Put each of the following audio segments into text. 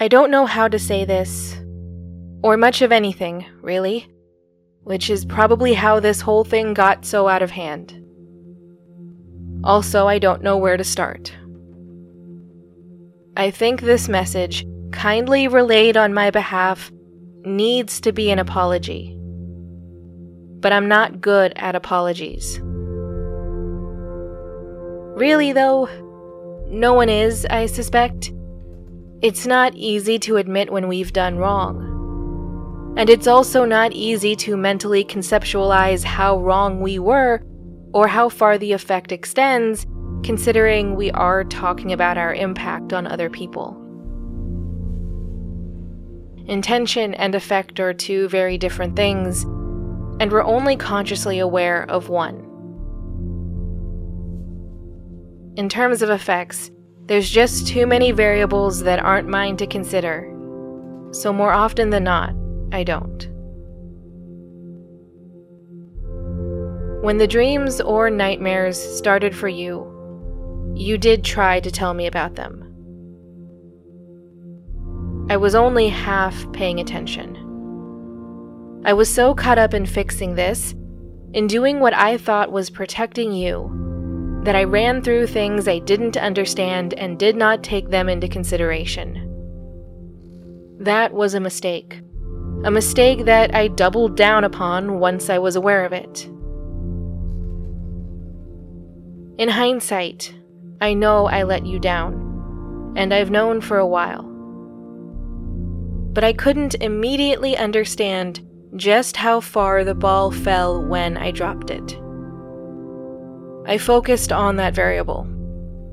I don't know how to say this, or much of anything, really, which is probably how this whole thing got so out of hand. Also, I don't know where to start. I think this message, kindly relayed on my behalf, needs to be an apology. But I'm not good at apologies. Really, though, no one is, I suspect. It's not easy to admit when we've done wrong. And it's also not easy to mentally conceptualize how wrong we were or how far the effect extends, considering we are talking about our impact on other people. Intention and effect are two very different things, and we're only consciously aware of one. In terms of effects, there's just too many variables that aren't mine to consider. So, more often than not, I don't. When the dreams or nightmares started for you, you did try to tell me about them. I was only half paying attention. I was so caught up in fixing this, in doing what I thought was protecting you, that I ran through things I didn't understand and did not take them into consideration. That was a mistake. A mistake that I doubled down upon once I was aware of it. In hindsight, I know I let you down, and I've known for a while. But I couldn't immediately understand just how far the ball fell when I dropped it. I focused on that variable.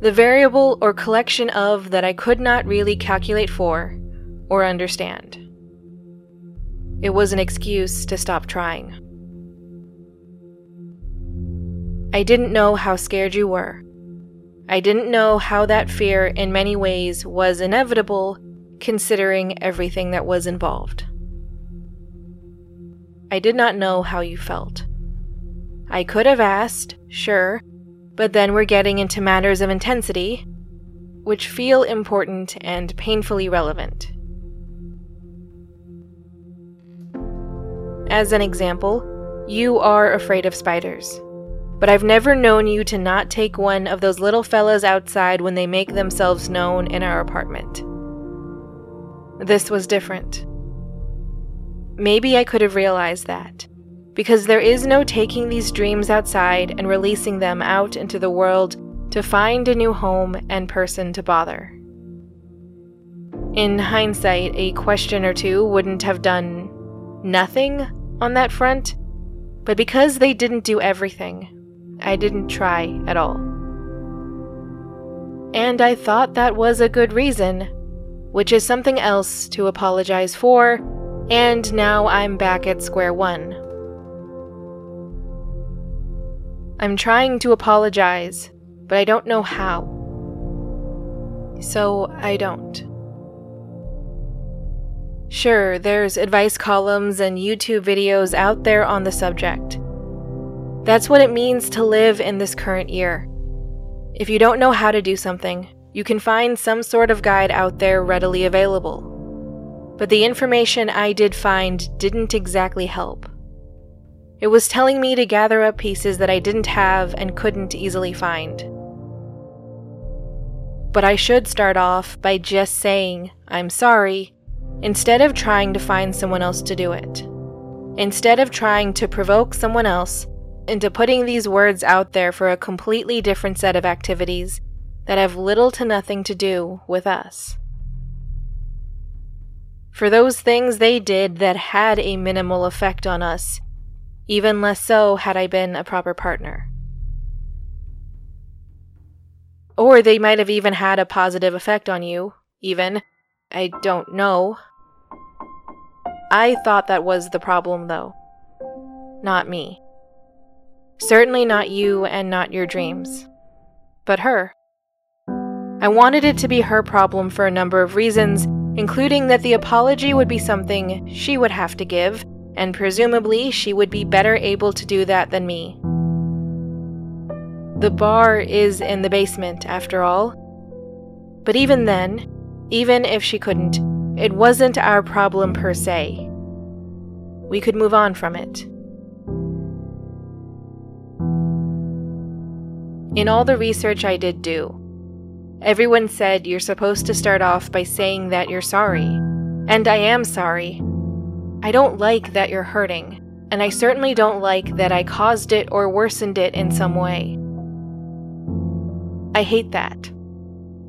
The variable or collection of that I could not really calculate for or understand. It was an excuse to stop trying. I didn't know how scared you were. I didn't know how that fear, in many ways, was inevitable considering everything that was involved. I did not know how you felt. I could have asked, sure, but then we're getting into matters of intensity, which feel important and painfully relevant. As an example, you are afraid of spiders. But I've never known you to not take one of those little fellas outside when they make themselves known in our apartment. This was different. Maybe I could have realized that because there is no taking these dreams outside and releasing them out into the world to find a new home and person to bother. In hindsight, a question or two wouldn't have done nothing on that front, but because they didn't do everything, I didn't try at all. And I thought that was a good reason, which is something else to apologize for, and now I'm back at square one. I'm trying to apologize, but I don't know how. So I don't. Sure, there's advice columns and YouTube videos out there on the subject. That's what it means to live in this current year. If you don't know how to do something, you can find some sort of guide out there readily available. But the information I did find didn't exactly help. It was telling me to gather up pieces that I didn't have and couldn't easily find. But I should start off by just saying, I'm sorry, instead of trying to find someone else to do it. Instead of trying to provoke someone else into putting these words out there for a completely different set of activities that have little to nothing to do with us. For those things they did that had a minimal effect on us, even less so had I been a proper partner. Or they might have even had a positive effect on you, even. I don't know. I thought that was the problem, though. Not me. Certainly not you and not your dreams. But her. I wanted it to be her problem for a number of reasons, including that the apology would be something she would have to give, and presumably she would be better able to do that than me. The bar is in the basement, after all. But even then, Even if she couldn't, it wasn't our problem per se. We could move on from it. In all the research I did do, everyone said you're supposed to start off by saying that you're sorry. And I am sorry. I don't like that you're hurting, and I certainly don't like that I caused it or worsened it in some way. I hate that.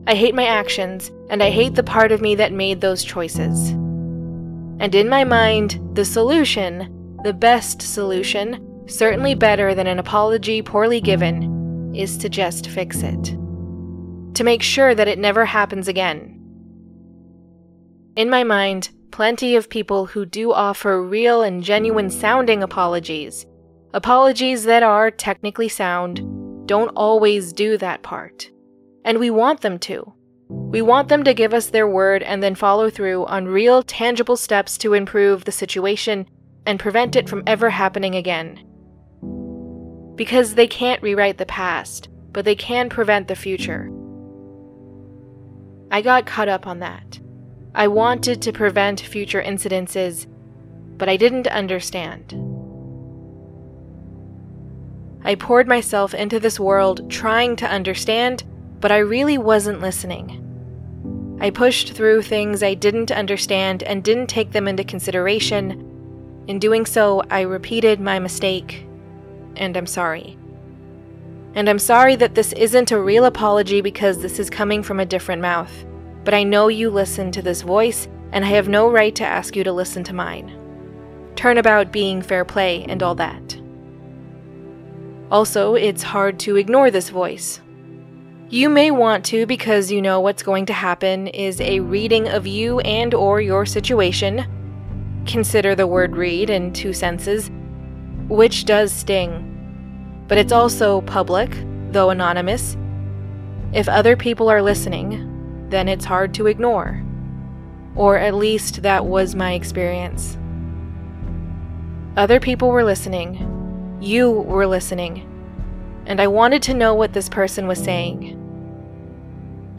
I hate my actions, and I hate the part of me that made those choices. And in my mind, the solution, the best solution, certainly better than an apology poorly given, is to just fix it. To make sure that it never happens again. In my mind, plenty of people who do offer real and genuine sounding apologies, apologies that are technically sound, don't always do that part. And we want them to. We want them to give us their word and then follow through on real, tangible steps to improve the situation and prevent it from ever happening again. Because they can't rewrite the past, but they can prevent the future. I got caught up on that. I wanted to prevent future incidences, but I didn't understand. I poured myself into this world trying to understand, but I really wasn't listening. I pushed through things I didn't understand and didn't take them into consideration. In doing so, I repeated my mistake, and I'm sorry. And I'm sorry that this isn't a real apology because this is coming from a different mouth. But I know you listen to this voice, and I have no right to ask you to listen to mine. Turnabout being fair play and all that. Also, it's hard to ignore this voice. You may want to because you know what's going to happen is a reading of you and or your situation. Consider the word read in two senses, which does sting. But it's also public, though anonymous. If other people are listening, then it's hard to ignore. Or at least that was my experience. Other people were listening, you were listening, and I wanted to know what this person was saying.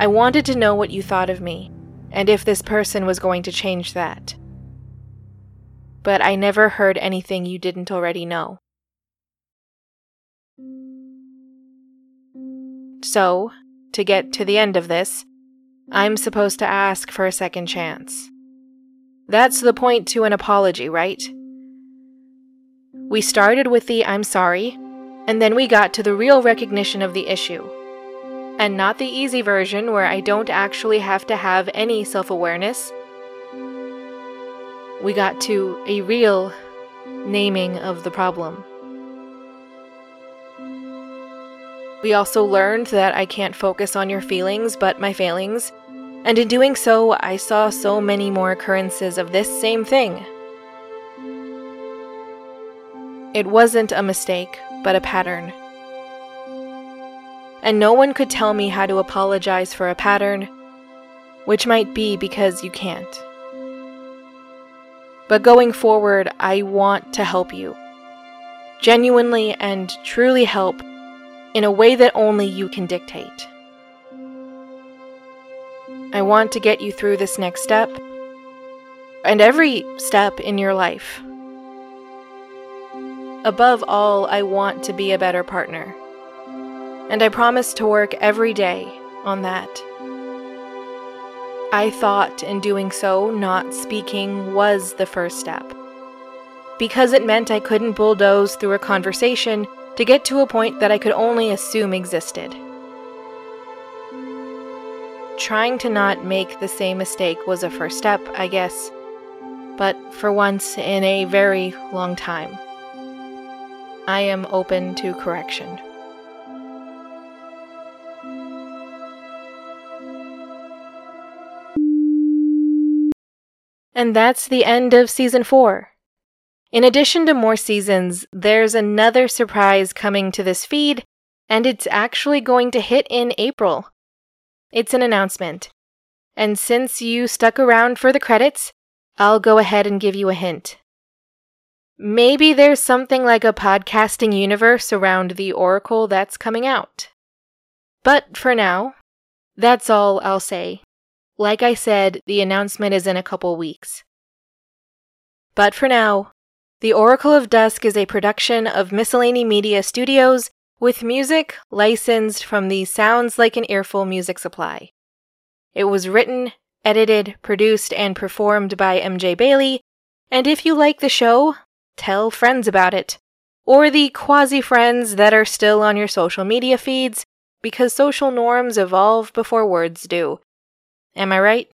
I wanted to know what you thought of me, and if this person was going to change that. But I never heard anything you didn't already know. So, to get to the end of this, I'm supposed to ask for a second chance. That's the point to an apology, right? We started with the I'm sorry, and then we got to the real recognition of the issue. And not the easy version where I don't actually have to have any self awareness. We got to a real naming of the problem. We also learned that I can't focus on your feelings but my failings, and in doing so, I saw so many more occurrences of this same thing. It wasn't a mistake, but a pattern. And no one could tell me how to apologize for a pattern, which might be because you can't. But going forward, I want to help you. Genuinely and truly help in a way that only you can dictate. I want to get you through this next step and every step in your life. Above all, I want to be a better partner. And I promise to work every day on that. I thought in doing so, not speaking was the first step. Because it meant I couldn't bulldoze through a conversation to get to a point that I could only assume existed. Trying to not make the same mistake was a first step, I guess, but for once in a very long time. I am open to correction. And that's the end of season 4. In addition to more seasons, there's another surprise coming to this feed, and it's actually going to hit in April. It's an announcement. And since you stuck around for the credits, I'll go ahead and give you a hint. Maybe there's something like a podcasting universe around the Oracle that's coming out. But for now, that's all I'll say. Like I said, the announcement is in a couple weeks. But for now, The Oracle of Dusk is a production of Miscellany Media Studios with music licensed from the Sounds Like an Earful music supply. It was written, edited, produced, and performed by MJ Bailey, and if you like the show, tell friends about it. Or the quasi friends that are still on your social media feeds, because social norms evolve before words do. Am I right?